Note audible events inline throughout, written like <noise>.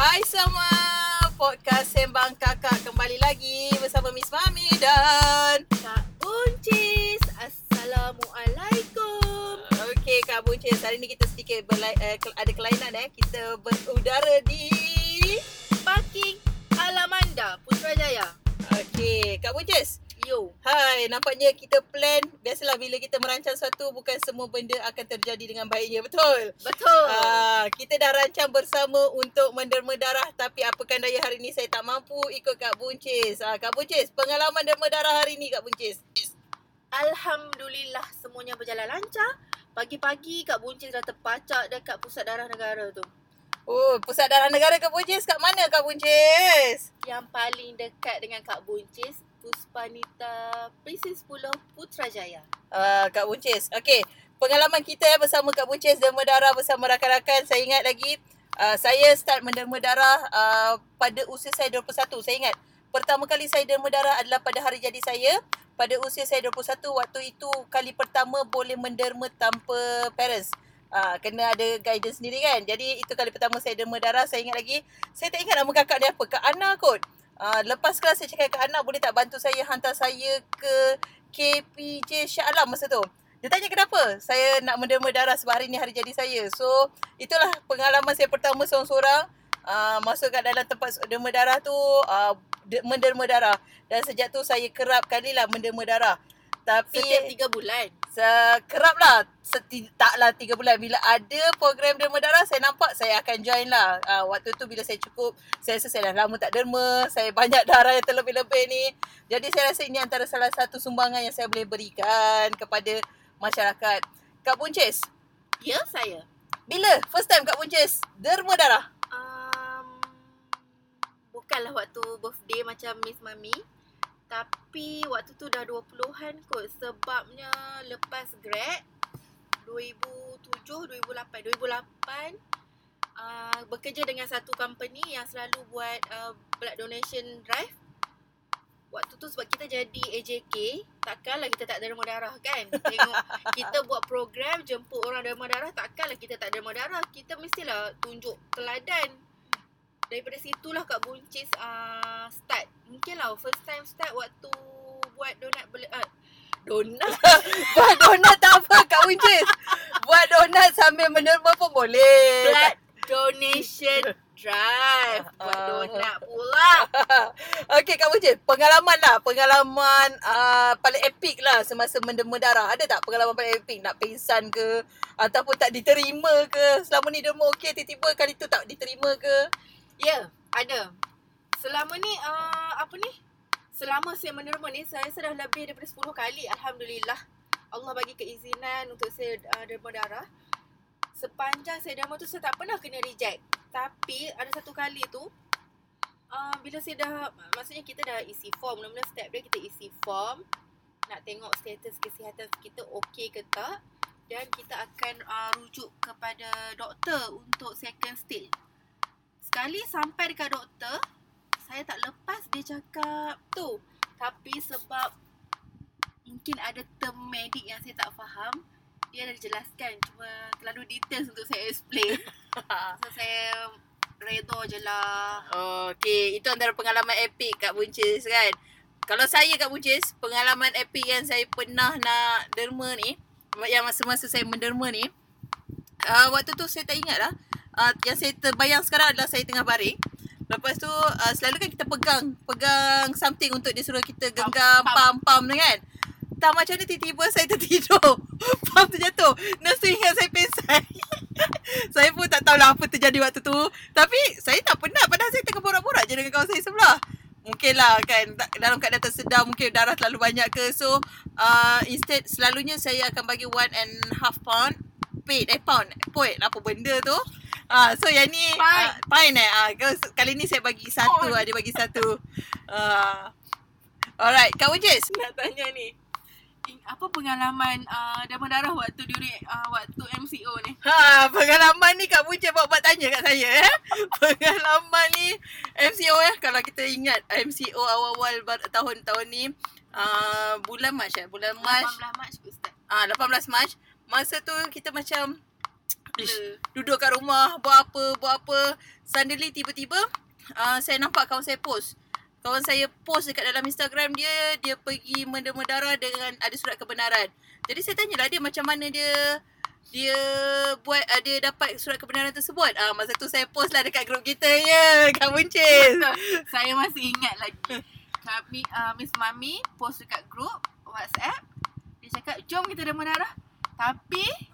Hai semua, podcast Sembang Kakak kembali lagi bersama Miss Mami dan Kak Buncis. Assalamualaikum. Okey Kak Buncis, hari ni kita sedikit berlai, uh, ada kelainan eh. Kita berudara di Parking Alamanda, Putrajaya. Okey, Kak Buncis. Hai, nampaknya kita plan Biasalah bila kita merancang sesuatu Bukan semua benda akan terjadi dengan baiknya Betul? Betul. Ah, kita dah rancang bersama untuk menderma darah tapi apakan daya hari ni saya tak mampu ikut Kak Buncis. Ah, Kak Buncis, pengalaman derma darah hari ni Kak Buncis. Alhamdulillah semuanya berjalan lancar. Pagi-pagi Kak Buncis dah terpacak dekat pusat darah negara tu. Oh, pusat darah negara Kak Buncis kat mana Kak Buncis? Yang paling dekat dengan Kak Buncis, Puspanita Princess Pulau Putrajaya. Ah, Kak Buncis. Okey, pengalaman kita eh, bersama Kak Buncis derma darah bersama rakan-rakan. Saya ingat lagi uh, saya start menderma darah uh, pada usia saya 21. Saya ingat pertama kali saya derma darah adalah pada hari jadi saya. Pada usia saya 21, waktu itu kali pertama boleh menderma tanpa parents. Uh, kena ada guidance sendiri kan. Jadi itu kali pertama saya derma darah. Saya ingat lagi. Saya tak ingat nama kakak dia apa. Kak Ana kot. Uh, lepas kelas saya cakap Kak Ana boleh tak bantu saya hantar saya ke KPJ Shah Alam masa tu. Dia tanya kenapa? Saya nak menderma darah sebab hari ni hari jadi saya. So, itulah pengalaman saya pertama seorang-seorang uh, masuk kat dalam tempat derma darah tu uh, de- menderma darah. Dan sejak tu saya kerap kali lah menderma darah. Tapi Setiap tiga bulan. Sekerap lah Seti, Taklah tiga bulan. Bila ada program derma darah Saya nampak Saya akan join lah. Uh, Waktu tu bila saya cukup Saya rasa saya dah lama tak derma. Saya banyak darah yang terlebih-lebih ni. Jadi saya rasa ini antara salah satu sumbangan Yang saya boleh berikan Kepada masyarakat. Kak Buncis? Ya, saya. Bila first time Kak Buncis Derma darah? Um, bukanlah waktu birthday macam Miss Mami. Tapi waktu tu dah 20-an kot sebabnya lepas grad 2007, 2008, 2008 uh, bekerja dengan satu company yang selalu buat uh, blood donation drive. Waktu tu sebab kita jadi AJK, takkanlah kita tak derma darah kan? Tengok <laughs> kita buat program jemput orang derma darah, takkanlah kita tak derma darah. Kita mestilah tunjuk teladan. Daripada situlah Kak Buncis uh, start. Mungkin lah first time start waktu buat donat bela- uh, donat <laughs> Buat donat tak apa Kak Buncis Buat donat sambil menderma pun boleh blood donation <laughs> drive. Buat Ah. donat pula. <laughs> Okey Kak Buncis, pengalaman lah, pengalaman uh, paling epic lah semasa menderma darah. Ada tak pengalaman paling epic? Nak pingsan ke? Ataupun tak diterima ke? Selama ni derma okey, tiba-tiba kali tu tak diterima ke? Ya, ada. Selama ni uh, apa ni? Selama saya menerima ni saya sudah lebih daripada 10 kali alhamdulillah. Allah bagi keizinan untuk saya uh, derma darah. Sepanjang saya derma tu saya tak pernah kena reject. Tapi ada satu kali tu uh, bila saya dah maksudnya kita dah isi form, mula-mula step dia kita isi form nak tengok status kesihatan kita okey ke tak dan kita akan uh, rujuk kepada doktor untuk second stage Sekali sampai dekat doktor, saya tak lepas dia cakap tu. Tapi sebab mungkin ada term medik yang saya tak faham, dia dah dijelaskan. Cuma terlalu details untuk saya explain. <laughs> so saya redha je lah. Okey, itu antara pengalaman epic Kak Buncis kan. Kalau saya Kak Buncis, pengalaman epic yang saya pernah nak derma ni, yang masa-masa saya menderma ni, uh, waktu tu saya tak ingat lah. Uh, yang saya terbayang sekarang adalah saya tengah baring. Lepas tu uh, selalu kan kita pegang pegang something untuk dia suruh kita genggam Pam, pam-pam tu kan. Tak macam ni tiba-tiba saya tertidur. <laughs> Pam tu jatuh. Nurse tu ingat saya pingsan. <laughs> saya pun tak tahulah apa terjadi waktu tu. Tapi saya tak pernah padahal saya tengah borak-borak je dengan kawan saya sebelah. Mungkin lah kan dalam keadaan tersedar mungkin darah terlalu banyak ke. So uh, instead selalunya saya akan bagi one and half pound. Paid eh pound. Point apa benda tu. Ah, so yang ni Pint. uh, pint eh. Ah, kali ni saya bagi satu, ah, dia bagi satu. Ah. Alright, Kak Wujis. Nak tanya ni. Apa pengalaman uh, derma darah waktu duri uh, waktu MCO ni? Ha, pengalaman ni Kak Buce buat-buat tanya kat saya eh. <laughs> Pengalaman ni MCO eh kalau kita ingat MCO awal-awal tahun-tahun ni uh, bulan Mac eh, bulan Mac 18 Mac start. ah 18 Mac masa tu kita macam Ish, duduk kat rumah buat apa buat apa suddenly tiba-tiba uh, saya nampak kawan saya post kawan saya post dekat dalam Instagram dia dia pergi mendema darah dengan ada surat kebenaran jadi saya tanyalah dia macam mana dia dia buat uh, dia dapat surat kebenaran tersebut ah uh, masa tu saya post lah dekat grup kita ya <laughs> kat Buncis <laughs> Saya masih ingat lagi. Kami uh, Miss Mami post dekat grup WhatsApp. Dia cakap, "Jom kita demo darah." Tapi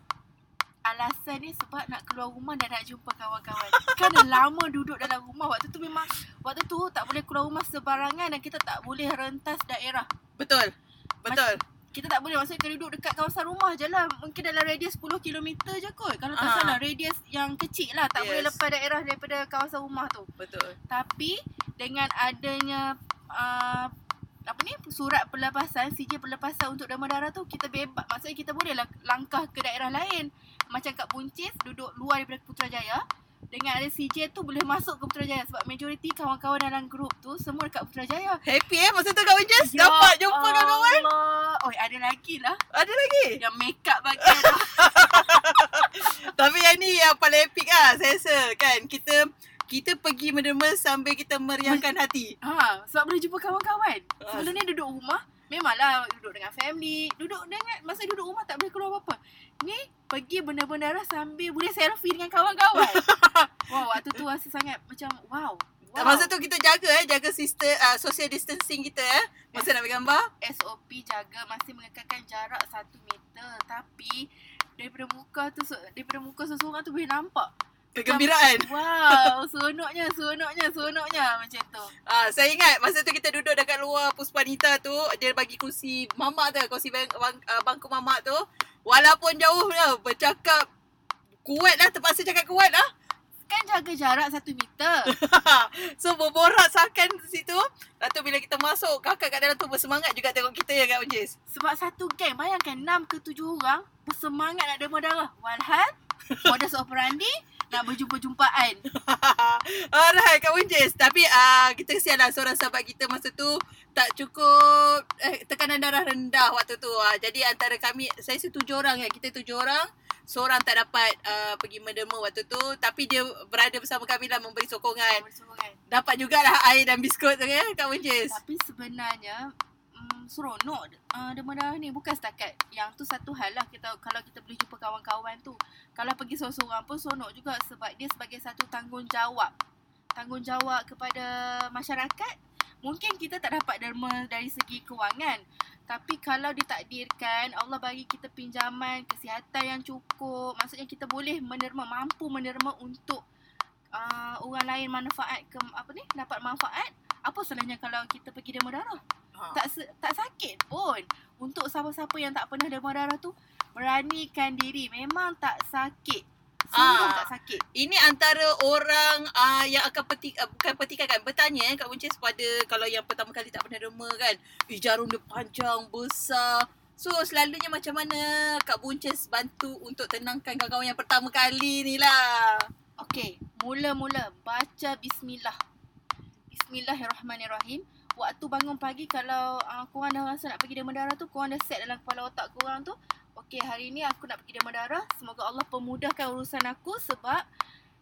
alasan ni sebab nak keluar rumah dan nak jumpa kawan-kawan. Kan dah lama duduk dalam rumah. Waktu tu memang waktu tu tak boleh keluar rumah sebarangan dan kita tak boleh rentas daerah. betul betul Kita tak boleh maksudnya kita duduk dekat kawasan rumah je lah. Mungkin dalam radius 10 km je kot. Kalau tak Ah. salah radius yang kecil lah. Tak boleh Yes. lepas daerah daripada kawasan rumah tu. betul Tapi dengan adanya uh, apa ni surat pelepasan CJ pelepasan untuk dama darah tu kita bebas maksudnya kita boleh lah langkah ke daerah lain macam kat Buncis duduk luar daripada Putrajaya dengan ada CJ tu boleh masuk ke Putrajaya sebab majoriti kawan-kawan dalam grup tu semua dekat Putrajaya happy eh masa tu kat Buncis dapat jumpa kawan-kawan Allah. Oh ada lagi lah ada lagi yang make up bagian tu. <laughs> Tapi yang ni yang paling epic lah saya rasa kan. Kita kita pergi menderma sambil kita meriahkan hati. ha, sebab boleh jumpa kawan-kawan. Ah. Sebelum ni duduk rumah Memanglah duduk dengan family Duduk dengan Masa duduk rumah tak boleh keluar apa-apa Ni pergi benda-benda darah sambil boleh selfie dengan kawan-kawan <laughs> Wow waktu tu rasa sangat macam wow Wow. Masa tu kita jaga eh jaga sister uh, social distancing kita eh. Masa nak ambil gambar. SOP jaga masih mengekalkan jarak 1 meter Tapi Daripada muka tu Daripada muka seseorang tu boleh nampak Kegembiraan. Wow Seronoknya Seronoknya Seronoknya Macam tu Ah, saya ingat masa tu kita duduk dekat luar Puspanita tu, dia bagi kursi mamak tu, kursi bang, bang, uh, bangku mamak tu. Walaupun jauh lah, bercakap kuat lah, terpaksa cakap kuat lah. Kan jaga jarak 1 meter <laughs> so berborak sakan di situ. Lepas tu bila kita masuk, kakak kat dalam tu bersemangat juga tengok kita ya Kak Unjis. Sebab satu geng Bayangkan 6 ke 7 orang Bersemangat nak demo darah Walhal Modus operandi Nak berjumpa-jumpaan <laughs> Alright Kak Unjis. Tapi uh, kita kesianlah seorang sahabat kita masa tu tak cukup eh, tekanan darah rendah waktu tu. Uh, jadi antara kami, saya rasa tujuh orang ya. Kita tujuh orang. Seorang tak dapat uh, pergi menderma waktu tu. Tapi dia berada bersama kami lah memberi sokongan. Bersokongan Dapat jugalah air dan biskut tu ya Kak Unjis. Tapi sebenarnya Seronok. Uh, demo darah ni. Bukan setakat Yang tu satu hal lah kita, Kalau kita boleh jumpa kawan-kawan tu. Kalau pergi seorang-seorang pun Seronok juga Sebab dia sebagai satu tanggungjawab. Tanggungjawab kepada masyarakat. Mungkin kita tak dapat derma dari segi kewangan. Tapi kalau ditakdirkan Allah bagi kita pinjaman Kesihatan yang cukup. Maksudnya kita boleh menerma Mampu menerma untuk uh, Orang lain manfaat ke, Apa ni Dapat manfaat Apa salahnya kalau kita pergi demo darah Ha. tak tak sakit pun. Untuk siapa-siapa yang tak pernah demam darah tu beranikan diri. Memang tak sakit. Sungguh Ah. tak sakit. Ini antara orang uh, yang akan petik uh, bukan petikan kan bertanya eh, Kak Buncis pada kalau yang pertama kali tak pernah derma kan. Eh jarum dia panjang, besar. So selalunya macam mana Kak Buncis bantu untuk tenangkan kawan-kawan yang pertama kali ni lah. Okey, mula-mula baca bismillah. Bismillahirrahmanirrahim. Waktu bangun pagi kalau uh, korang dah rasa nak pergi demam darah tu, korang dah set dalam kepala otak korang tu, okey hari ni aku nak pergi demam darah. Semoga Allah pemudahkan urusan aku sebab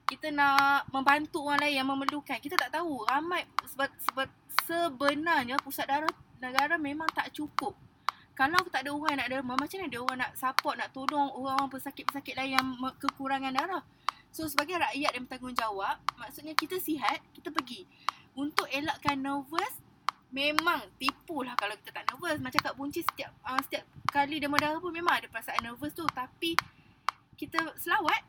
kita nak membantu orang lain yang memerlukan. Kita tak tahu ramai sebab, sebab sebenarnya pusat darah negara memang tak cukup. Kalau tak ada orang nak derma, macam mana ada orang nak support, nak tolong orang-orang pesakit-pesakit lain yang kekurangan darah? So sebagai rakyat yang bertanggungjawab, maksudnya kita sihat, kita pergi. Untuk elakkan nervous, memang tipu lah kalau kita tak nervous. Macam Kak Bunci setiap uh, setiap kali demo darah pun memang ada perasaan nervous tu. Tapi kita selawat,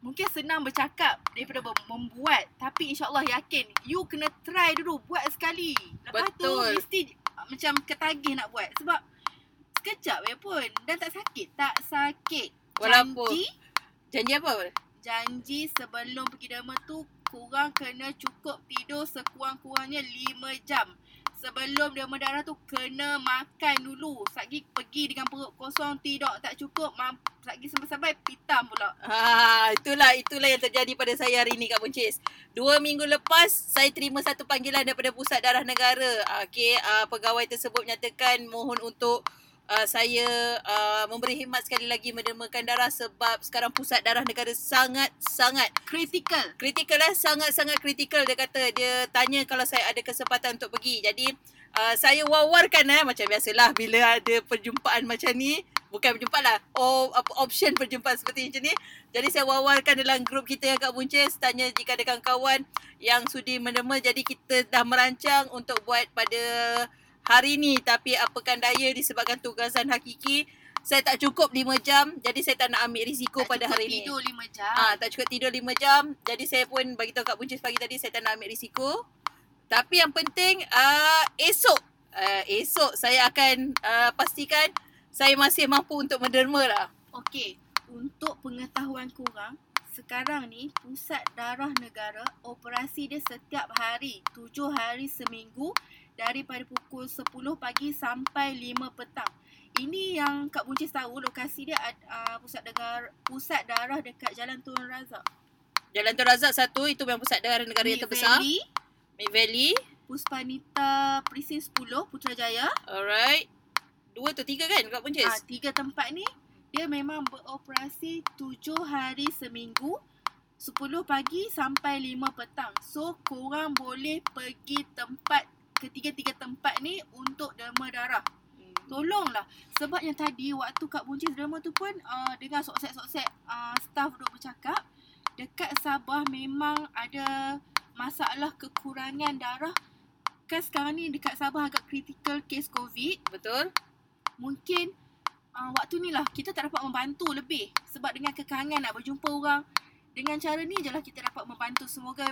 mungkin senang bercakap daripada membuat. Tapi insyaAllah yakin, you kena try dulu, buat sekali. Lepas Betul. tu mesti uh, macam ketagih nak buat. Sebab sekejap je pun dan tak sakit. Tak sakit. Walaupun- Janji, Janji apa? janji sebelum pergi derma tu korang kena cukup tidur sekurang-kurangnya 5 jam. Sebelum derma darah tu kena makan dulu. Satgi pergi dengan perut kosong tidak tak cukup. Satgi sampai-sampai pitam pula. Ha, itulah itulah yang terjadi pada saya hari ni Kak Buncis. Dua minggu lepas saya terima satu panggilan daripada Pusat Darah Negara. Okey, uh, pegawai tersebut menyatakan mohon untuk uh, saya uh, memberi khidmat sekali lagi mendermakan darah sebab sekarang pusat darah negara sangat-sangat Critical. kritikal. lah sangat-sangat kritikal dia kata. Dia tanya kalau saya ada kesempatan untuk pergi. Jadi uh, saya wawarkan eh? Macam biasalah bila ada perjumpaan macam ni bukan perjumpaan lah oh, apa option perjumpaan seperti macam ni. Jadi saya wawarkan dalam grup kita yang kat Buncis tanya jika ada kawan-kawan yang sudi menerima. Jadi kita dah merancang untuk buat pada hari ni tapi apakan daya disebabkan tugasan hakiki saya tak cukup 5 jam jadi saya tak nak ambil risiko Tak pada cukup hari ni tidur 5 jam. Ah, tak cukup tidur 5 jam. Jadi saya pun bagi tahu kat Buncis pagi tadi saya tak nak ambil risiko. Tapi yang penting uh, esok uh, esok saya akan uh, pastikan saya masih mampu untuk menderma lah. Okey, untuk pengetahuan kurang, sekarang ni Pusat Darah Negara operasi dia setiap hari, tujuh hari seminggu daripada pukul 10 pagi sampai 5 petang. Ini yang Kak Buncis tahu lokasi dia uh, pusat darah pusat darah dekat Jalan Tun Razak. Jalan Tun Razak satu itu memang pusat darah negara yang Mid terbesar. Valley, Mid Valley. Puspanita Presin 10 Putrajaya. Alright. Dua tu tiga kan kat Buncis? Ah, tiga tempat ni dia memang beroperasi tujuh hari seminggu 10 pagi sampai 5 petang. So korang boleh pergi tempat ketiga-tiga tempat ni untuk derma darah. Hmm. Tolonglah sebab yang tadi waktu Kak Buncis derma tu pun uh, dengar soksek-soksek uh, staff duk bercakap dekat Sabah memang ada masalah kekurangan darah. Kan sekarang ni dekat Sabah agak critical case COVID Betul? mungkin uh, waktu ni lah kita tak dapat membantu lebih sebab dengan kekangan nak berjumpa orang dengan cara ni je lah kita dapat membantu semoga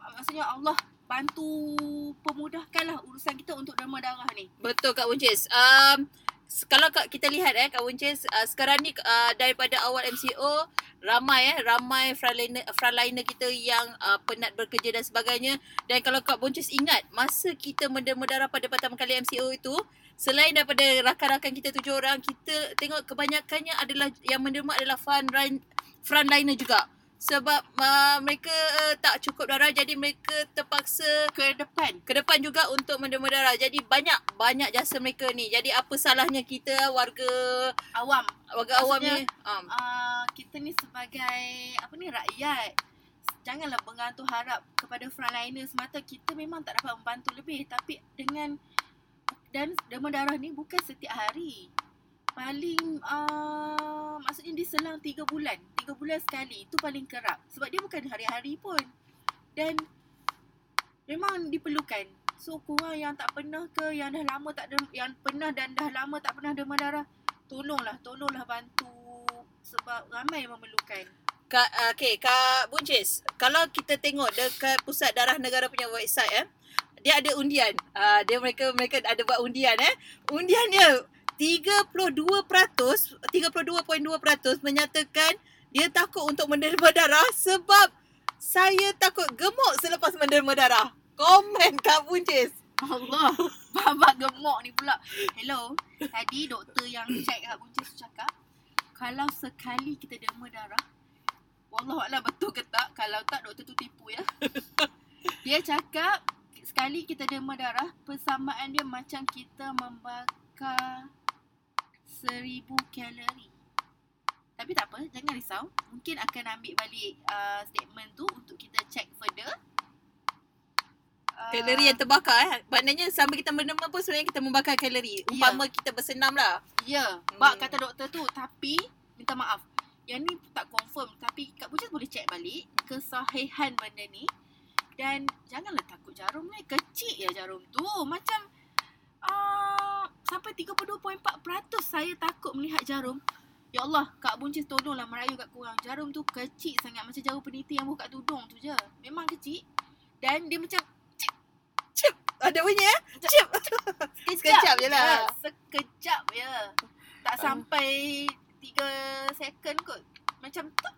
maksudnya Allah bantu pemudahkanlah urusan kita untuk derma darah ni. Betul Kak Buncis. Um, kalau Kak kita lihat eh Kak Buncis, uh, sekarang ni uh, daripada awal MCO ramai eh ramai frontliner frontliner kita yang uh, penat bekerja dan sebagainya. Dan kalau Kak Buncis ingat masa kita menderma darah pada pertama kali MCO itu selain daripada rakan-rakan kita tujuh orang kita tengok kebanyakannya adalah yang menderma adalah front frontliner juga sebab uh, mereka uh, tak cukup darah jadi mereka terpaksa ke depan? ke depan juga untuk menderma darah. Jadi banyak banyak jasa mereka ni. Jadi apa salahnya kita warga awam. warga awam ni? Um, uh, kita ni sebagai apa ni rakyat. Janganlah bergantung harap kepada frontliner semata. Kita memang tak dapat membantu lebih. Tapi dengan dan derma darah ni bukan setiap hari paling uh, maksudnya dia selang 3 bulan. 3 bulan sekali. Itu paling kerap. Sebab dia bukan hari-hari pun. Dan memang diperlukan. So korang yang tak pernah ke yang dah lama tak derma, yang pernah dan dah lama tak pernah derma darah tolonglah tolonglah bantu. Sebab ramai yang memerlukan. Kak, uh, okay, Kak Buncis, kalau kita tengok dekat Pusat Darah Negara punya website eh, dia ada undian. Uh, dia mereka mereka ada buat undian eh. Undiannya 32%, 32.2% menyatakan dia takut untuk menderma darah sebab saya takut gemuk selepas menderma darah. Komen Kak Buncis. Allah <laughs> Babak gemuk ni pula Hello Tadi doktor yang check kat buncis cakap Kalau sekali kita derma darah Wallahualam betul ke tak Kalau tak doktor tu tipu ya <laughs> Dia cakap Sekali kita derma darah Persamaan dia macam kita membakar Seribu kalori Tapi tak apa Jangan risau Mungkin akan ambil balik uh, Statement tu Untuk kita check further Uh, Kalori yang terbakar eh. Maknanya sambil kita menderma pun sebenarnya kita membakar kalori. Ya. Umpama kita bersenam lah. Ya, Hmm. bak kata doktor tu tapi minta maaf. Yang ni tak confirm tapi Kak Bujas boleh check balik kesahihan benda ni. Dan janganlah takut jarum ni. Kecil ya jarum tu. Macam uh, sampai 32.4% saya takut melihat jarum. Ya Allah, Kak Buncis tolonglah merayu kat korang. Jarum tu kecil sangat macam jarum peniti yang buka tudung tu je. Memang kecil. Dan dia macam Cip. Ada bunyi eh. Macam- Cip. <laughs> Sekejap, Sekejap je lah. Ya, sekejap je. Tak Ah. sampai 3 second kot. Macam tu.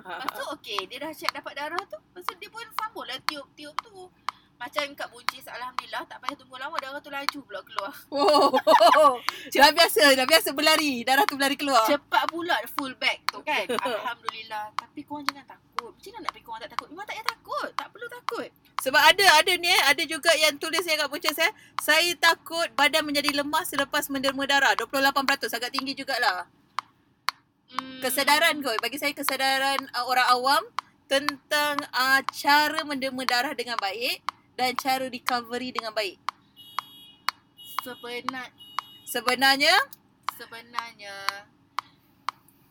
Lepas tu okey, dia dah check dapat darah tu. Lepas tu dia pun sambung lah tiup-tiup tu. Macam kat buncis Alhamdulillah tak payah tunggu lama darah tu laju pula keluar. <laughs> Oh. <laughs> dah biasa, dah biasa berlari. Darah tu berlari keluar. Cepat pula full back tu <laughs> kan. Alhamdulillah. Tapi korang jangan takut. Macam mana nak bagi korang tak takut? Memang tak payah takut. Tak perlu takut. Sebab ada ada ni eh, ada juga yang tulis yang kat Buncis eh. Saya takut badan menjadi lemah selepas menderma darah. 28% agak tinggi jugalah. Hmm. Kesedaran kot. Bagi saya kesedaran uh, orang awam tentang uh, cara menderma darah dengan baik dan cara recovery dengan baik. Sebenar, Sebenarnya sebenarnya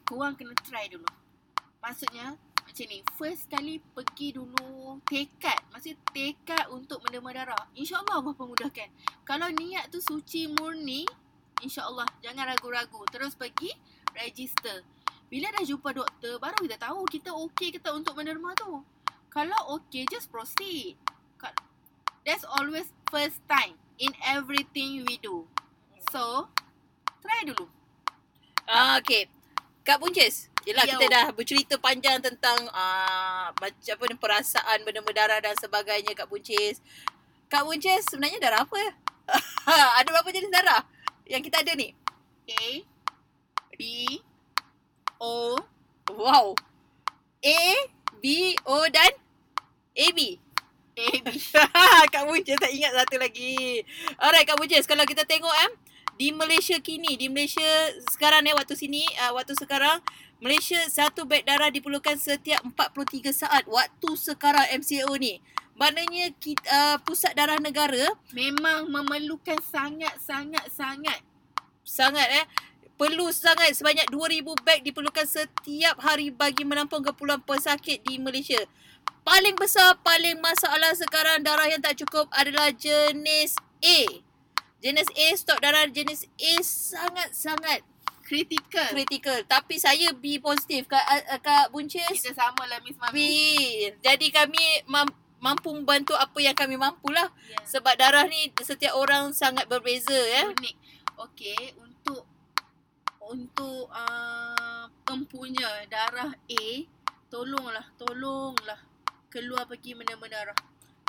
korang kena try dulu. Maksudnya macam ni, first kali pergi dulu tekad. Maksudnya tekad untuk menderma darah. InsyaAllah Allah pemudahkan. Kalau niat tu suci murni, InsyaAllah jangan ragu-ragu. Terus pergi register. Bila dah jumpa doktor, baru kita tahu kita okey ke tak untuk menderma tu. Kalau okey, just proceed. That's always first time in everything we do. So, try dulu. Ah, okay. Kak Buncis. Yelah Yo. kita dah bercerita panjang tentang uh, macam apa ni perasaan benda darah dan sebagainya Kak Buncis. Kak Buncis sebenarnya darah apa? <laughs> ada berapa jenis darah yang kita ada ni? A, B, O, Wow. A, B, O dan AB. A, B. <laughs> Kak Buncis tak ingat satu lagi. Alright Kak Buncis, kalau kita tengok eh di Malaysia kini, di Malaysia sekarang ni waktu sini, uh, waktu sekarang Malaysia satu beg darah diperlukan setiap 43 saat waktu sekarang MCO ni. Maknanya kita, uh, pusat darah negara Memang memerlukan sangat-sangat-sangat. sangat eh perlu sangat sebanyak 2000 beg diperlukan setiap hari bagi menampung keperluan pesakit di Malaysia. Paling besar, paling masalah sekarang darah yang tak cukup adalah jenis A. Jenis A, stok darah jenis A sangat-sangat Critical. kritikal. Tapi saya B positif. Kak, uh, Kak Buncis, Kita sama lah Miss B. Mami. Jadi kami mam- mampu membantu apa yang kami mampulah. Yeah. Sebab darah ni setiap orang sangat berbeza ya. Unik. Okey, untuk untuk uh, empunya darah A, tolonglah, tolonglah keluar pergi menderma darah.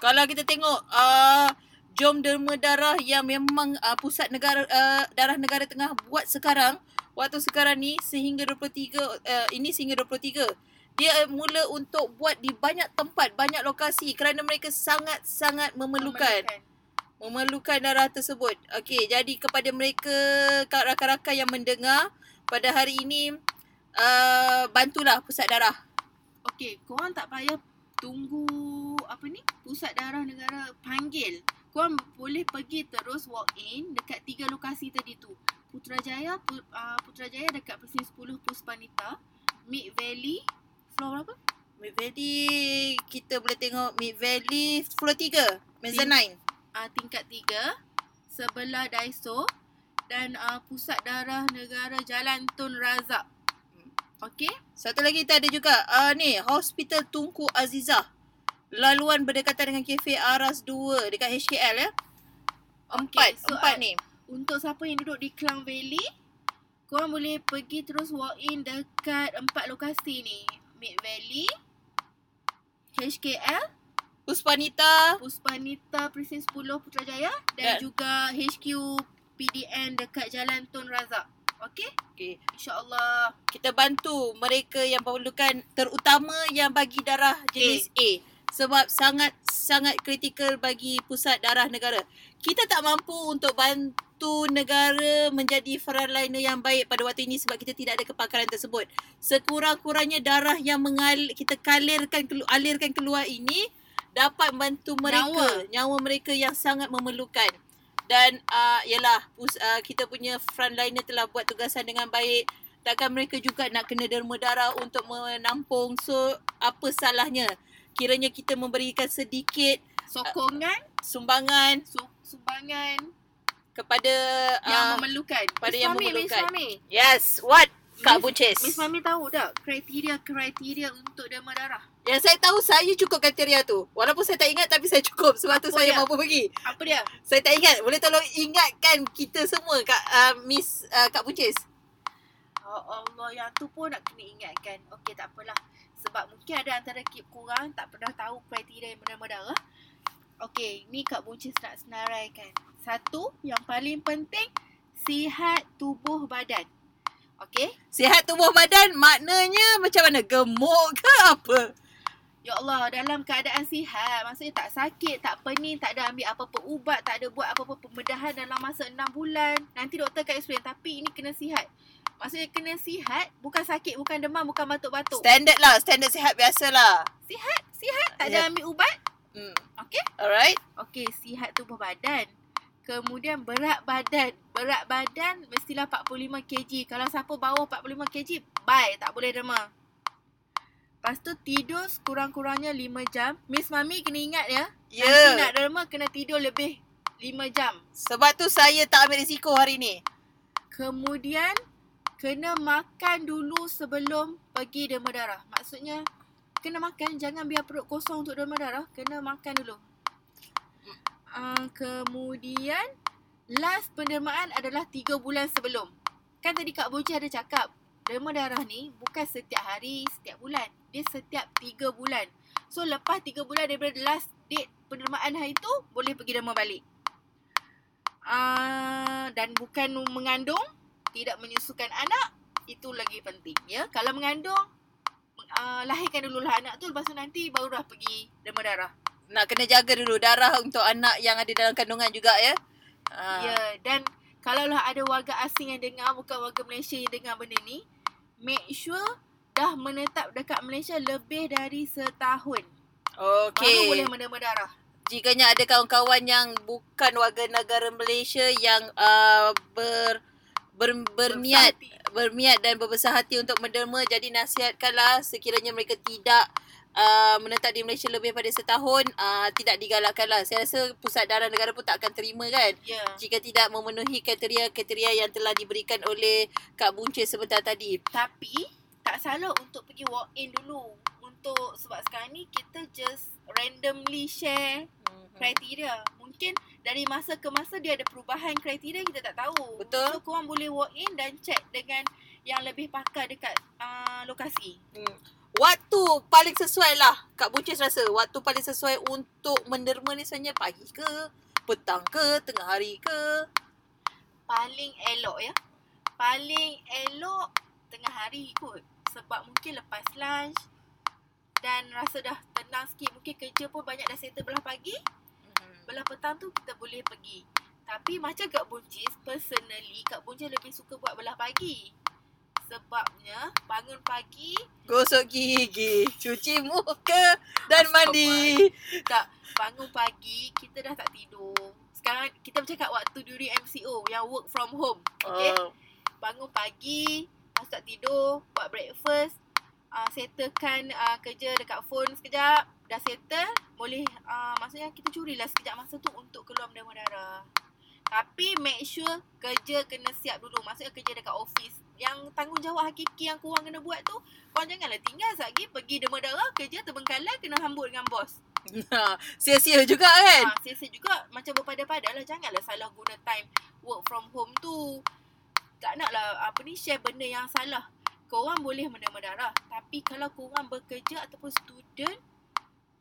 Kalau kita tengok uh, jom derma darah yang memang uh, pusat negara uh, darah negara tengah buat sekarang waktu sekarang ni sehingga 23 uh, ini sehingga 23 dia mula untuk buat di banyak tempat banyak lokasi kerana mereka sangat-sangat memerlukan memerlukan darah tersebut. Okey, jadi kepada mereka rakan-rakan yang mendengar pada hari ini uh, bantulah pusat darah. Okey, korang tak payah tunggu apa ni? Pusat darah negara panggil. Korang boleh pergi terus walk in dekat tiga lokasi tadi tu. Putrajaya, Pu, uh, Putrajaya dekat presin 10 Puspanita, Mid Valley, floor berapa? Mid Valley kita boleh tengok Mid Valley floor 3 mezzanine. Uh, tingkat 3 sebelah Daiso dan uh, Pusat Darah Negara Jalan Tun Razak. Okey? Satu lagi kita ada juga uh, ni Hospital Tunku Azizah. Laluan berdekatan dengan kafe Aras 2 dekat HKL ya. Empat, Okey, so, empat uh, ni. Untuk siapa yang duduk di Klang Valley, korang boleh pergi terus walk in dekat empat lokasi ni. Mid Valley, HKL, Puspanita Puspanita Presin 10 Putrajaya Dan- dan, juga HQ PDN dekat Jalan Tun Razak. Okey? Okay. InsyaAllah. Kita bantu mereka yang memerlukan terutama yang bagi darah jenis A. Sebab sangat sangat kritikal bagi pusat darah negara. Kita tak mampu untuk bantu negara menjadi frontliner yang baik pada waktu ini sebab kita tidak ada kepakaran tersebut. Sekurang-kurangnya darah yang mengal kita kalirkan kelu- alirkan keluar ini dapat membantu mereka, nyawa, nyawa mereka yang sangat memerlukan. Dan uh, yalah pus, uh, kita punya frontliner telah buat tugasan dengan baik takkan mereka juga nak kena derma darah untuk menampung. So, apa salahnya? Kiranya kita memberikan sedikit Sokongan, sumbangan su- sumbangan kepada yang uh, memerlukan. pada Miss yang memerlukan. Yes, what? Kak Buncis. Miss Mami tahu tak kriteria-kriteria untuk derma darah? Yang saya tahu saya cukup kriteria tu. Walaupun saya tak ingat tapi saya cukup. Sebab tu Apa saya dia? mampu pergi. Apa dia? Saya tak ingat. Boleh tolong ingatkan kita semua Kak uh, Miss uh, Kak Buncis. Oh Allah, yang tu pun nak kena ingatkan. Okey, tak apalah. Sebab mungkin ada antara kip korang tak pernah tahu kriteria yang bernama darah. Okey, ni Kak Buncis nak senaraikan. Satu, yang paling penting, sihat tubuh badan. Okey? Sihat tubuh badan maknanya macam mana? Gemuk ke apa? Ya Allah, dalam keadaan sihat, maksudnya tak sakit, tak pening, tak ada ambil apa-apa ubat, tak ada buat apa-apa pembedahan dalam masa 6 bulan. Nanti doktor akan explain, tapi ini kena sihat. Maksudnya kena sihat, bukan sakit, bukan demam, bukan batuk-batuk. Standard lah, standard sihat biasa lah. Sihat, sihat, tak ada ambil ubat. Hmm. Okey? Alright. Okey, sihat tubuh badan. Kemudian berat badan. Berat badan mestilah 45 kg. Kalau siapa bawah 45 kg, bye, tak boleh demam. Lepas tu tidur sekurang-kurangnya 5 jam. Miss Mami kena ingat ya. Ya. Nanti nak derma kena tidur lebih 5 jam. Sebab tu saya tak ambil risiko hari ni. Kemudian kena makan dulu sebelum pergi derma darah. Maksudnya kena makan jangan biar perut kosong untuk derma darah, kena makan dulu. Uh, kemudian last pendermaan adalah 3 bulan sebelum. Kan tadi Kak Boji ada cakap derma darah ni bukan setiap hari, setiap bulan. Dia setiap 3 bulan. So lepas 3 bulan daripada last date pendermaan hari tu boleh pergi derma balik. Uh, dan bukan mengandung, tidak menyusukan anak, itu lagi penting ya. Kalau mengandung, uh, lahirkan dulu lah anak tu lepas tu nanti barulah pergi derma darah. Nak kena jaga dulu darah untuk anak yang ada dalam kandungan juga ya. Ha. Ya, dan kalaulah ada warga asing yang dengar, bukan warga Malaysia yang dengar benda ni, make sure dah menetap dekat Malaysia lebih dari setahun. Baru Okey. boleh menerima darah. Jikanya ada kawan-kawan yang bukan warga negara Malaysia yang uh, ber, ber, berniat berniat dan berbesar hati untuk menderma jadi nasihatkanlah sekiranya mereka tidak uh, menetap di Malaysia lebih pada setahun uh, tidak digalakkanlah. Saya rasa pusat darah negara pun tak akan terima kan Ya. jika tidak memenuhi kriteria-kriteria yang telah diberikan oleh Kak Buncis sebentar tadi. Tapi tak salah untuk pergi walk in dulu. Untuk sebab sekarang ni kita just randomly share kriteria. Mungkin dari masa ke masa dia ada perubahan kriteria kita tak tahu. Betul. So korang boleh walk in dan check dengan yang lebih pakar dekat uh, lokasi. Hmm. Waktu paling sesuai lah Kak Buncis rasa Waktu paling sesuai untuk menderma ni sebenarnya pagi ke Petang ke Tengah hari ke Paling elok ya. Paling elok tengah hari kot. Sebab mungkin lepas lunch dan rasa dah tenang sikit. Mungkin kerja pun banyak dah settle belah pagi. Belah petang tu kita boleh pergi. Tapi macam Kak Buncis, personally Kak Buncis lebih suka buat belah pagi. Sebabnya bangun pagi, Gosok gigi Cuci muka Dan mandi tak bangun pagi kita dah tak tidur. Sekarang kita bercakap waktu during MCO yang work from home. Okay? oh. Bangun pagi, lepas tak tidur, buat breakfast, uh, settlekan uh, kerja dekat phone sekejap, dah settle, boleh uh, maksudnya kita curilah sekejap masa tu untuk keluar menderma darah. Tapi make sure kerja kena siap dulu. Maksudnya kerja dekat office. Yang tanggungjawab hakiki yang korang kena buat tu, korang janganlah tinggal lagi pergi derma darah, kerja terbengkalai, kena hambut dengan bos. Ha, <laughs> Sia-sia juga kan Ha, sia-sia juga macam berpada-pada lah. Janganlah salah guna time work from home tu. Tak nak lah apa ni share benda yang salah. Korang boleh menerima darah. Tapi kalau korang bekerja ataupun student,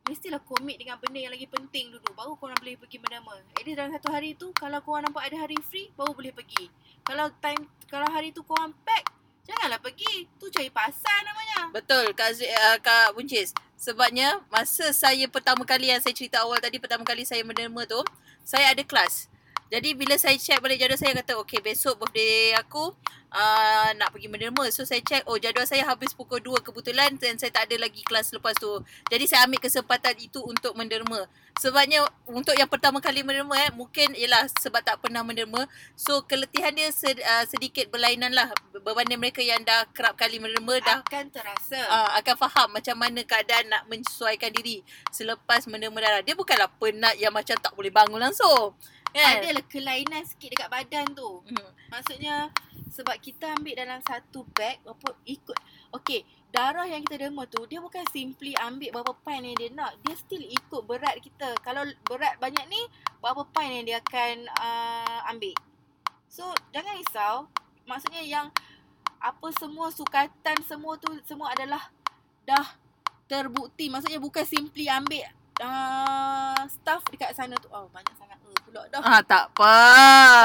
mestilah komit dengan benda yang lagi penting dulu. Baru korang boleh pergi menerima. At least dalam satu hari tu, kalau korang nampak ada hari free, baru boleh pergi. Kalau time kalau hari tu korang pack, janganlah pergi. Tu cari pasar namanya. Betul Kak, Zui, uh, Kak Buncis Sebabnya Masa saya pertama kali Yang saya cerita awal tadi Pertama kali saya menderma tu Saya ada kelas Jadi bila saya check balik jadual saya kata Okay besok birthday aku uh, Nak pergi menderma So saya check Oh jadual saya habis pukul 2 kebetulan Dan saya tak ada lagi kelas lepas tu Jadi saya ambil kesempatan itu Untuk menderma Sebabnya Untuk yang pertama kali menderma eh, Mungkin ialah Sebab tak pernah menderma So keletihan dia sed, uh, sedikit berlainan lah Berbanding mereka yang dah kerap kali menderma Dah Akan terasa. uh, akan faham macam mana keadaan nak menyesuaikan diri selepas menerima darah. Dia bukanlah penat yang macam tak boleh bangun langsung. Kan? Adalah kelainan sikit dekat badan tu. Hmm. Maksudnya sebab kita ambil dalam satu bag apa ikut okey darah yang kita derma tu dia bukan simply ambil berapa pint yang dia nak. Dia still ikut berat kita. Kalau berat banyak ni berapa pint yang dia akan uh, ambil. So jangan risau. Maksudnya yang apa semua sukatan semua tu semua adalah dah terbukti. Maksudnya bukan simply ambil uh, stuff dekat sana tu. Oh banyak sangat pula dah Ah tak apa.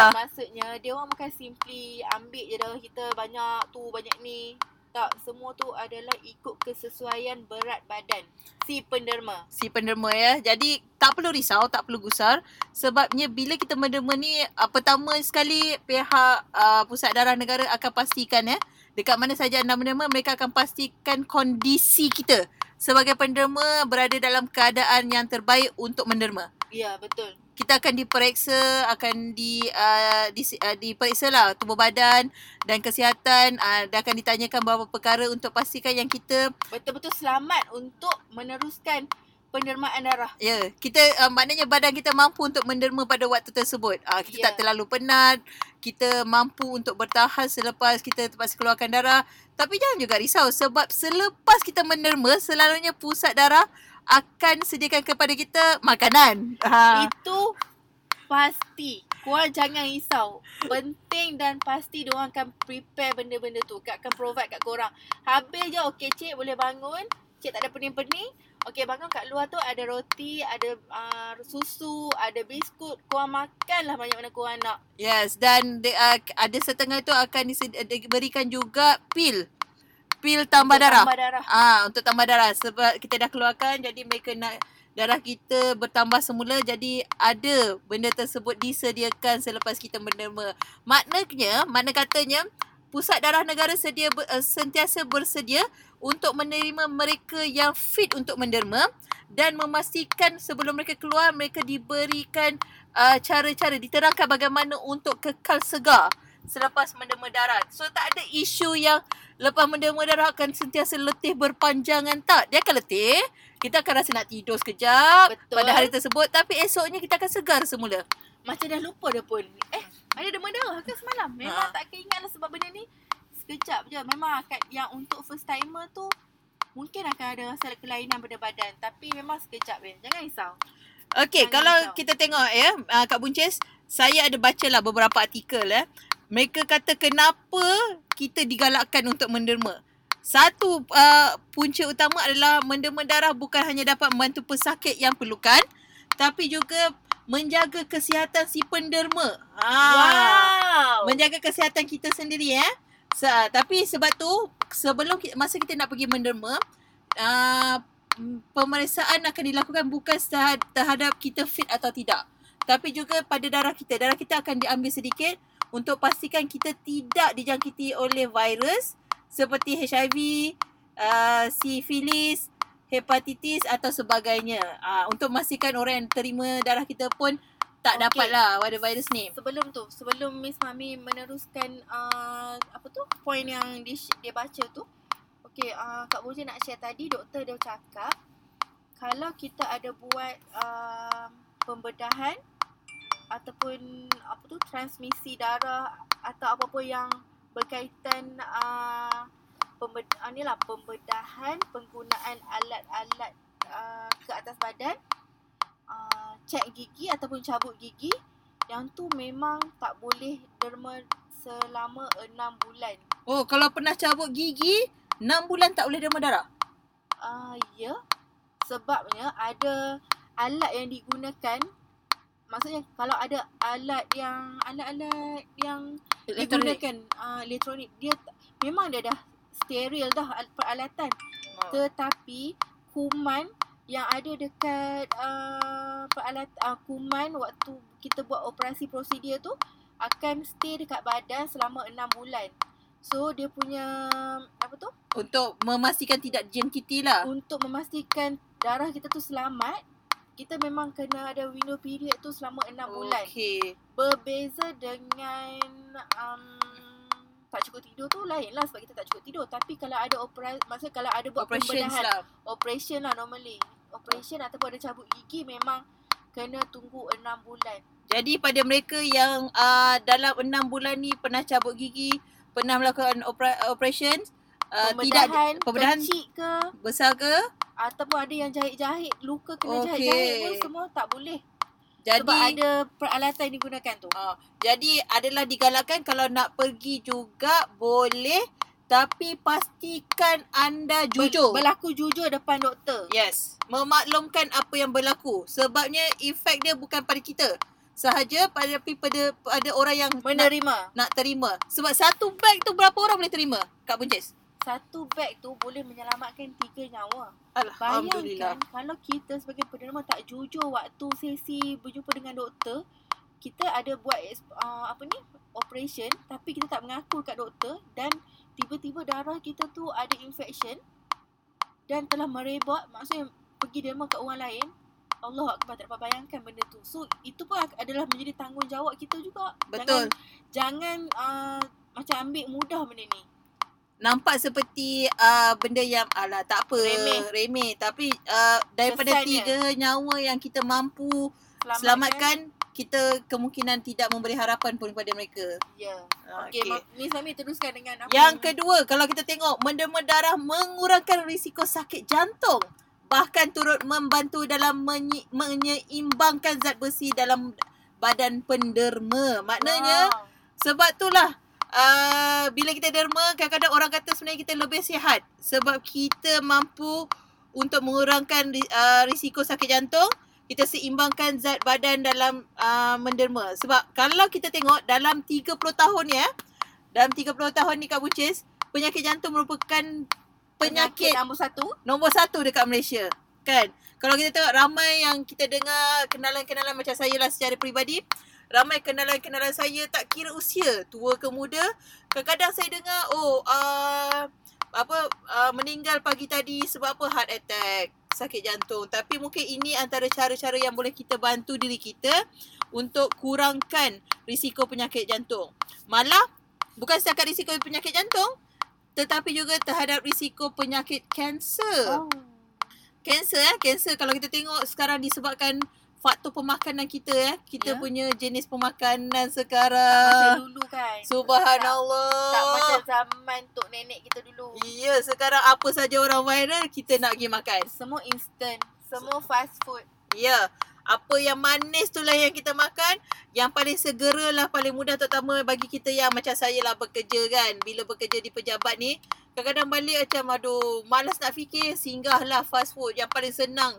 tak maksudnya dia orang bukan simply ambil je dah kita banyak tu banyak ni. Tak, semua tu adalah ikut kesesuaian berat badan si penderma. si penderma ya. Jadi tak perlu risau, tak perlu gusar sebabnya bila kita menderma ni uh, pertama sekali pihak uh, pusat darah negara akan pastikan ya dekat mana saja anda menderma mereka akan pastikan kondisi kita sebagai penderma berada dalam keadaan yang terbaik untuk menderma. Ya, betul. Kita akan diperiksa, akan di, uh, di uh, diperiksa lah tubuh badan dan kesihatan uh, dan akan ditanyakan beberapa perkara untuk pastikan yang kita Betul-betul selamat untuk meneruskan pendermaan darah. Ya, yeah, kita uh, maknanya badan kita mampu untuk menderma pada waktu tersebut. Uh, kita yeah. tak Ya. terlalu penat, kita mampu untuk bertahan selepas kita terpaksa keluarkan darah. Tapi jangan juga risau sebab selepas kita menderma, selalunya pusat darah akan sediakan kepada kita makanan. Ha. Itu pasti. Korang jangan risau. Penting dan pasti diorang akan prepare benda-benda tu. Kak akan provide kat korang. Habis je, okay cik boleh bangun. Cik tak ada pening-pening. Okay bangun kat luar tu ada roti, ada uh, susu, ada biskut. Korang makanlah banyak mana korang nak. Yes, dan de, uh, ada setengah itu akan diberikan juga pil. Pil tambah Untuk darah. Tambah darah. Ah, untuk tambah darah sebab kita dah keluarkan jadi mereka nak darah kita bertambah semula jadi ada benda tersebut disediakan selepas kita menderma. Maknanya, mana katanya Pusat Darah Negara sedia uh, sentiasa bersedia untuk menerima mereka yang fit untuk menderma dan memastikan sebelum mereka keluar mereka diberikan uh, cara-cara diterangkan bagaimana untuk kekal segar selepas menderma darah. So tak ada isu yang lepas menderma darah akan sentiasa letih berpanjangan tak. Dia akan letih. Kita akan rasa nak tidur sekejap Betul. pada hari tersebut tapi esoknya kita akan segar semula. Macam dah lupa dah pun. Eh, ada demam darah ke semalam? Memang Ha. tak ingat lah sebab benda ni sekejap je. Memang akan yang untuk first timer tu mungkin akan ada rasa kelainan pada badan. Tapi memang sekejap je. Jangan risau. Okey, Jangan kalau risau. kita tengok ya, uh, Kak Buncis, saya ada bacalah beberapa artikel ya. Mereka kata kenapa kita digalakkan untuk menderma. Satu uh, punca utama adalah menderma darah bukan hanya dapat membantu pesakit yang perlukan, tapi juga menjaga kesihatan si penderma. Ha. Wow. Menjaga kesihatan kita sendiri eh. Sa- tapi sebab tu sebelum kita, masa kita nak pergi menderma uh, pemeriksaan akan dilakukan bukan terhadap kita fit atau tidak. Tapi juga pada darah kita. Darah kita akan diambil sedikit untuk pastikan kita tidak dijangkiti oleh virus seperti HIV, uh, sifilis, hepatitis atau sebagainya. Uh, untuk memastikan orang yang terima darah kita pun tak Okey. dapat lah ada virus ni. Sebelum tu, sebelum Miss Mami meneruskan uh, apa tu poin yang dia, dia baca tu. Okey, uh, Kak Boja nak share tadi doktor dia cakap kalau kita ada buat uh, pembedahan ataupun apa tu transmisi darah atau apa-apa yang berkaitan uh, pembed uh, ni lah pembedahan penggunaan alat-alat uh, ke atas badan uh, cek gigi ataupun cabut gigi yang tu memang tak boleh derma selama 6 bulan. Oh, kalau pernah cabut gigi, 6 bulan tak boleh derma darah? Uh, ya. Sebabnya ada alat yang digunakan maksudnya kalau ada alat yang alat-alat yang digunakan uh, elektronik dia memang dia dah steril dah al- peralatan Oh. tetapi kuman yang ada dekat uh, peralatan uh, kuman waktu kita buat operasi prosedur tu akan stay dekat badan selama 6 bulan. So dia punya apa tu? Untuk memastikan tidak dijangkiti lah. Untuk memastikan darah kita tu selamat, kita memang kena ada window period tu selama 6 bulan. Okey. Berbeza dengan um, tak cukup tidur tu lain lah sebab kita tak cukup tidur. Tapi kalau ada operasi, maksudnya kalau ada buat Operations pembedahan lah. operation lah normally. Operation ataupun ada cabut gigi memang kena tunggu 6 bulan. Jadi pada mereka yang uh, dalam 6 bulan ni pernah cabut gigi, pernah melakukan opera- operation, uh, Pembedahan, tidak pembedahan kecil ke besar ke? ataupun ada yang jahit-jahit, luka kena Okey. jahit-jahit pun semua tak boleh. Jadi Sebab ada peralatan yang digunakan tu. uh, jadi adalah digalakkan kalau nak pergi juga boleh tapi pastikan anda jujur. Ber- berlaku jujur depan doktor. Yes, memaklumkan apa yang berlaku. Sebabnya efek dia bukan pada kita sahaja pada pada pada orang yang nak, Menerima. nak terima. Sebab satu beg tu berapa orang boleh terima? Kak Buncis. Satu beg tu boleh menyelamatkan tiga nyawa. Bayangkan kalau kita sebagai penderma tak jujur waktu sesi berjumpa dengan doktor, kita ada buat uh, apa ni operation tapi kita tak mengaku kat doktor dan tiba-tiba darah kita tu ada infection dan telah merebak maksudnya pergi derma kat orang lain Allah Akbar tak dapat bayangkan benda tu. So itu pun adalah menjadi tanggungjawab kita juga. Betul. Jangan, jangan uh, macam ambil mudah benda ni. Nampak seperti uh, benda yang ala tak apa Remeh. remeh tapi uh, daripada Kesannya. tiga nyawa yang kita mampu Selamatkan. selamatkan kita kemungkinan tidak memberi harapan pun kepada mereka. Ya. Ah, Okey, okay. Miss Ami teruskan dengan apa Yang kedua, kalau kita tengok menderma darah mengurangkan risiko sakit jantung. Bahkan turut membantu dalam menyi- menyeimbangkan zat besi dalam badan penderma. Maknanya, Wow. sebab itulah uh, bila kita derma, kadang-kadang orang kata sebenarnya kita lebih sihat. Sebab kita mampu untuk mengurangkan uh, risiko sakit jantung. Kita seimbangkan zat badan dalam uh, menderma. Sebab kalau kita tengok dalam 30 tahun eh, dalam 30 tahun ni Kak Bucis, penyakit jantung merupakan penyakit nombor satu. nombor satu dekat Malaysia. Kan? Kalau kita tengok ramai yang kita dengar kenalan-kenalan macam saya lah secara peribadi, ramai kenalan-kenalan saya tak kira usia, tua ke muda. Kadang-kadang saya dengar, oh, uh, apa uh, meninggal pagi tadi sebab apa heart attack, sakit jantung. Tapi mungkin ini antara cara-cara yang boleh kita bantu diri kita untuk kurangkan risiko penyakit jantung. Malah bukan setakat risiko penyakit jantung, tetapi juga terhadap risiko penyakit kanser. Oh. Kanser eh, kanser kalau kita tengok sekarang disebabkan faktor pemakanan kita eh. Kita Ya. punya jenis pemakanan Tak macam sekarang. dulu kan. Subhanallah. Tak macam zaman tok nenek kita dulu. Ya, sekarang apa saja orang viral kita nak pergi makan. Semua instant. Semua fast food. Ya. Apa yang manis tu lah yang kita makan. Yang paling segera lah, paling mudah terutama bagi kita yang macam saya lah bekerja kan. Bila bekerja di pejabat ni, kadang-kadang balik macam aduh, malas nak fikir, singgahlah fast food yang paling senang.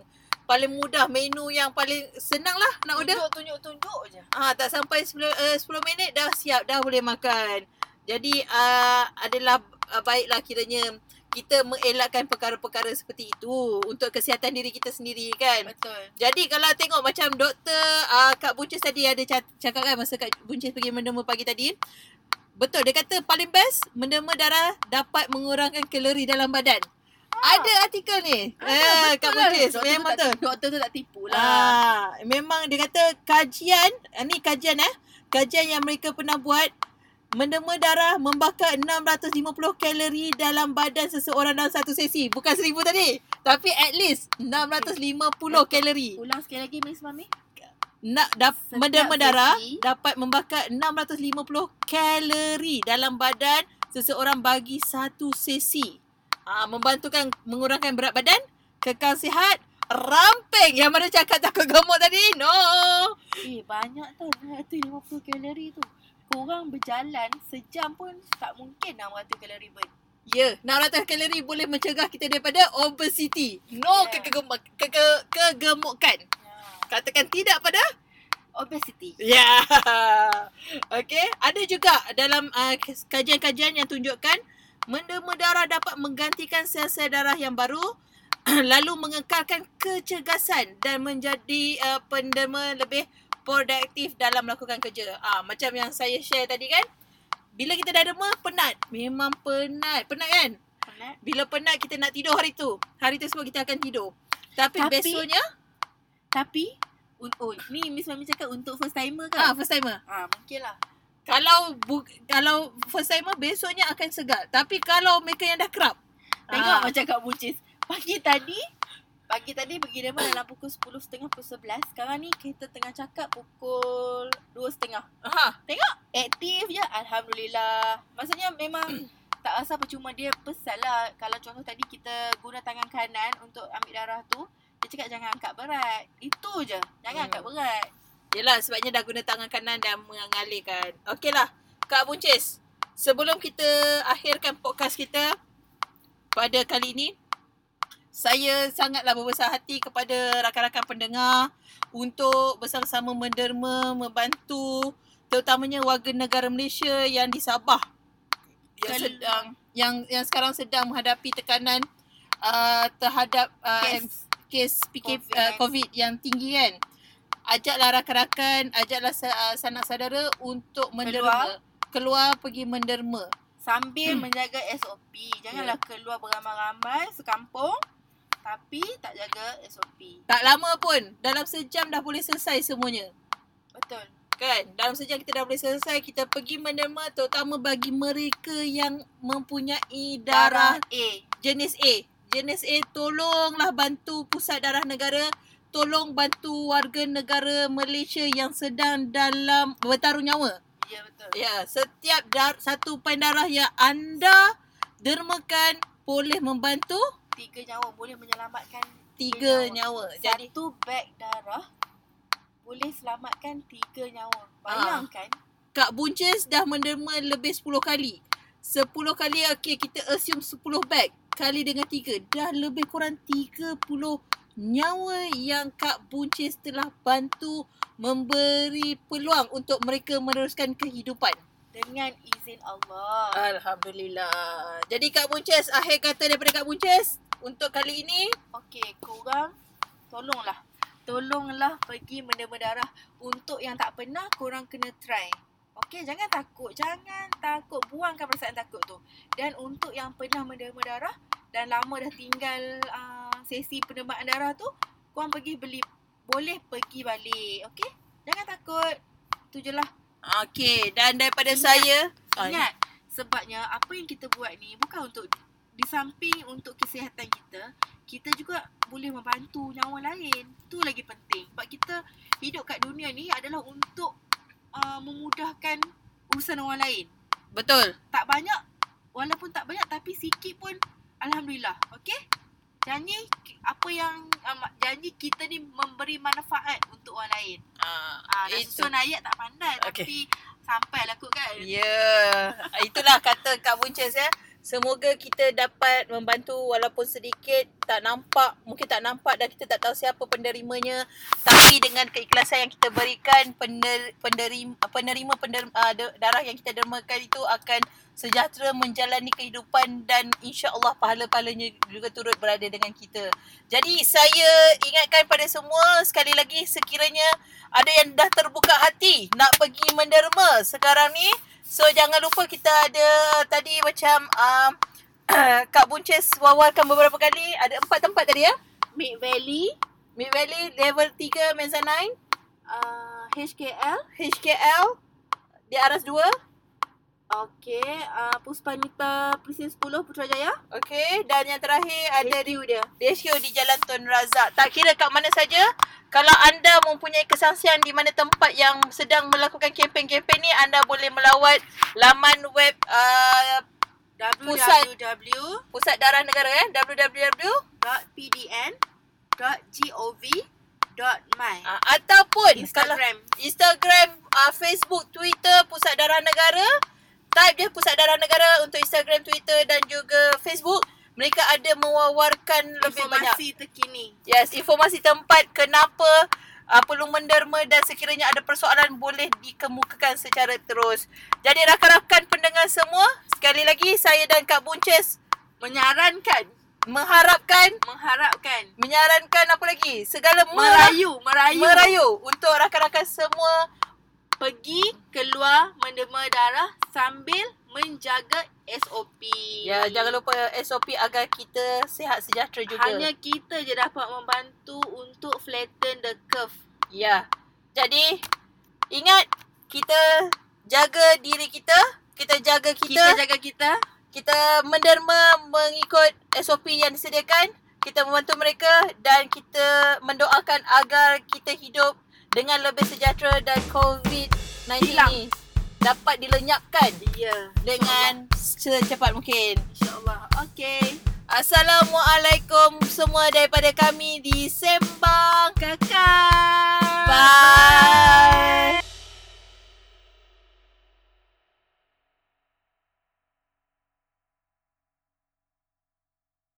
Paling mudah, menu yang paling senang lah nak order. Tunjuk, tunjuk, tunjuk je. Ah, tak sampai 10, uh, 10 minit dah siap, dah boleh makan. Jadi uh, adalah uh, baiklah kiranya kita mengelakkan perkara-perkara seperti itu untuk kesihatan diri kita sendiri kan. Betul. Jadi kalau tengok macam doktor uh, Kak Buncis tadi ada cakap kan masa Kak Buncis pergi menderma pagi tadi. Betul dia kata paling best menderma darah dapat mengurangkan kalori dalam badan. Ada artikel ni. eh Kak Buncis Doktor memang tu. tak- Doktor tu tak tipu lah. Ah, memang dia kata kajian, ah, ni kajian eh. Kajian yang mereka pernah buat menderma darah membakar 650 kalori dalam badan seseorang dalam satu sesi. Bukan 1000 tadi. Tapi at least 650 kalori. Ulang sekali lagi Miss Mami. Nak dap, Setiap menderma darah sesi. dapat membakar 650 kalori dalam badan seseorang bagi satu sesi. Ah, membantukan mengurangkan berat badan, kekal sihat, ramping. Yang mana cakap takut gemuk tadi? No. Eh banyak tau 150 kalori tu. Korang berjalan sejam pun tak mungkin 600 kalori burn. Ya, 600 kalori boleh mencegah kita daripada obesity. No Ya. kegemuk, ke, ke, kegemukan. Ya. Katakan tidak pada Obesity. Ya. <laughs> Okey, ada juga dalam uh, kajian-kajian yang tunjukkan menderma darah dapat menggantikan sel-sel darah yang baru <clears throat> lalu mengekalkan kecergasan dan menjadi uh, penderma lebih produktif dalam melakukan kerja. Ah macam yang saya share tadi kan. Bila kita dah derma penat. Memang penat. Penat kan? Penat. Bila penat kita nak tidur hari tu. Hari tu semua kita akan tidur. Tapi, Tapi- besoknya Tapi oh ni Miss Mami cakap untuk first timer ah kan? first timer. Ah, mungkin lah. Kalau bu, kalau first timer besoknya akan segar. Tapi kalau mereka yang dah kerap. Tengok ah, macam Kak Buncis. Pagi tadi Pagi tadi pergi demo dalam pukul 10.30 pukul 11. Sekarang ni kita tengah cakap pukul 2.30. Ha, Aktif je. Alhamdulillah. Maksudnya memang <clears throat> tak rasa percuma dia pesan lah. Kalau contoh tadi kita guna tangan kanan untuk ambil darah tu. Dia cakap jangan angkat berat. Itu je. Jangan Hmm. angkat berat. Yelah sebabnya dah guna tangan kanan dan mengalihkan. Okeylah. Kak Buncis. Sebelum kita akhirkan podcast kita pada kali ini. Saya sangatlah berbesar hati kepada rakan-rakan pendengar untuk bersama-sama menderma, membantu terutamanya warga negara Malaysia yang di Sabah yang Kel- sedang yang yang sekarang sedang menghadapi tekanan uh, terhadap uh, Kes. kes PK, COVID-19. uh, COVID yang tinggi kan. Ajaklah rakan-rakan, ajaklah uh, sanak saudara untuk menderma. Keluar pergi menderma. Sambil menjaga SOP. Janganlah keluar beramai-ramai sekampung tapi tak jaga SOP. Tak lama pun, dalam sejam dah boleh selesai semuanya. Betul. Kan? Dalam sejam kita dah boleh selesai, kita pergi menderma terutama bagi mereka yang mempunyai darah Darah A. jenis A. Jenis A tolonglah bantu pusat darah negara, tolong bantu warga negara Malaysia yang sedang dalam bertaruh nyawa. Ya betul. Ya, setiap dar, satu pain darah yang anda dermakan boleh membantu Tiga nyawa boleh menyelamatkan tiga Tiga nyawa. Jadi satu beg darah boleh selamatkan tiga nyawa. Ah. Bayangkan. Kak Buncis dah menderma lebih 10 kali. 10 kali okey kita assume 10 bag kali dengan 3 dah lebih kurang 30 nyawa yang Kak Buncis telah bantu memberi peluang untuk mereka meneruskan kehidupan. dengan izin Allah. Alhamdulillah. Jadi Kak Buncis, akhir kata daripada Kak Buncis untuk kali ini Okey, korang tolonglah. Tolonglah pergi menderma darah untuk yang tak pernah korang kena try. Okey, jangan takut. Jangan takut. Buangkan perasaan takut tu. Dan untuk yang pernah menderma darah dan lama dah tinggal uh, sesi pendermaan darah tu, korang pergi beli boleh pergi balik. Okey? Jangan takut. Tu je lah. Okey, dan daripada Ingat. saya Ingat sebabnya apa yang kita buat ni bukan untuk di samping untuk kesihatan kita, kita juga boleh membantu nyawa lain. Tu lagi penting. Sebab kita hidup kat dunia ni adalah untuk uh, memudahkan urusan orang lain. betul. Tak banyak walaupun tak banyak tapi sikit pun alhamdulillah. Okey? Janji apa yang um, janji kita ni memberi manfaat untuk orang lain. Ah, Ah, dah itu. susun ayat tak pandai Okey. tapi sampailah kot kan. Ya, yeah. itulah kata Kak Buncis ya. Semoga kita dapat membantu walaupun sedikit tak nampak, mungkin tak nampak dan kita tak tahu siapa penderimanya. Tapi dengan keikhlasan yang kita berikan, pener, penderim, penerima pender, uh, darah yang kita dermakan itu akan sejahtera menjalani kehidupan dan insya-Allah pahala-pahalanya juga turut berada dengan kita. Jadi saya ingatkan pada semua sekali lagi sekiranya ada yang dah terbuka hati nak pergi menderma sekarang ni So jangan lupa kita ada tadi macam um, <clears throat> Kak Buncis wawarkan beberapa kali ada empat tempat tadi ya. Mid Valley, Mid Valley level 3 mezzanine, uh, HKL, HKL di Aras 2. Okey, uh, Puspanita Presiden 10 Putrajaya. Okey dan yang terakhir ada di HQ dia. DHQ di Jalan Tun Razak. Tak kira kat mana saja, kalau anda mempunyai kesaksian di mana tempat yang sedang melakukan kempen-kempen ni, anda boleh melawat laman web uh, Pusat. www.pdn.gov.my Pusat Darah Negara eh www uh, ataupun kalau Instagram. Instagram, uh, Facebook, Twitter Pusat Darah Negara. Type je Pusat Darah Negara untuk Instagram, Twitter dan juga Facebook. Mereka ada mewawarkan lebih banyak Informasi terkini. Yes, informasi tempat kenapa uh, perlu menderma dan sekiranya ada persoalan boleh dikemukakan secara terus. Jadi rakan-rakan pendengar semua, sekali lagi saya dan Kak Buncis Menyarankan, mengharapkan, mengharapkan, menyarankan apa lagi? Segala merayu, merayu, merayu untuk rakan-rakan semua pergi keluar menderma darah sambil menjaga SOP. Ya, jangan lupa SOP agar kita sihat sejahtera juga. Hanya kita je dapat membantu untuk flatten the curve. Ya. Jadi ingat kita jaga diri kita, kita jaga kita, Kita jaga kita. kita menderma mengikut SOP yang disediakan, kita membantu mereka dan kita mendoakan agar kita hidup dengan lebih sejahtera dan COVID-19 Hilang. ni dapat dilenyapkan ya, dengan secepat mungkin. InsyaAllah. Okay. Assalamualaikum semua daripada kami di Sembang Kakak. Bye. Bye.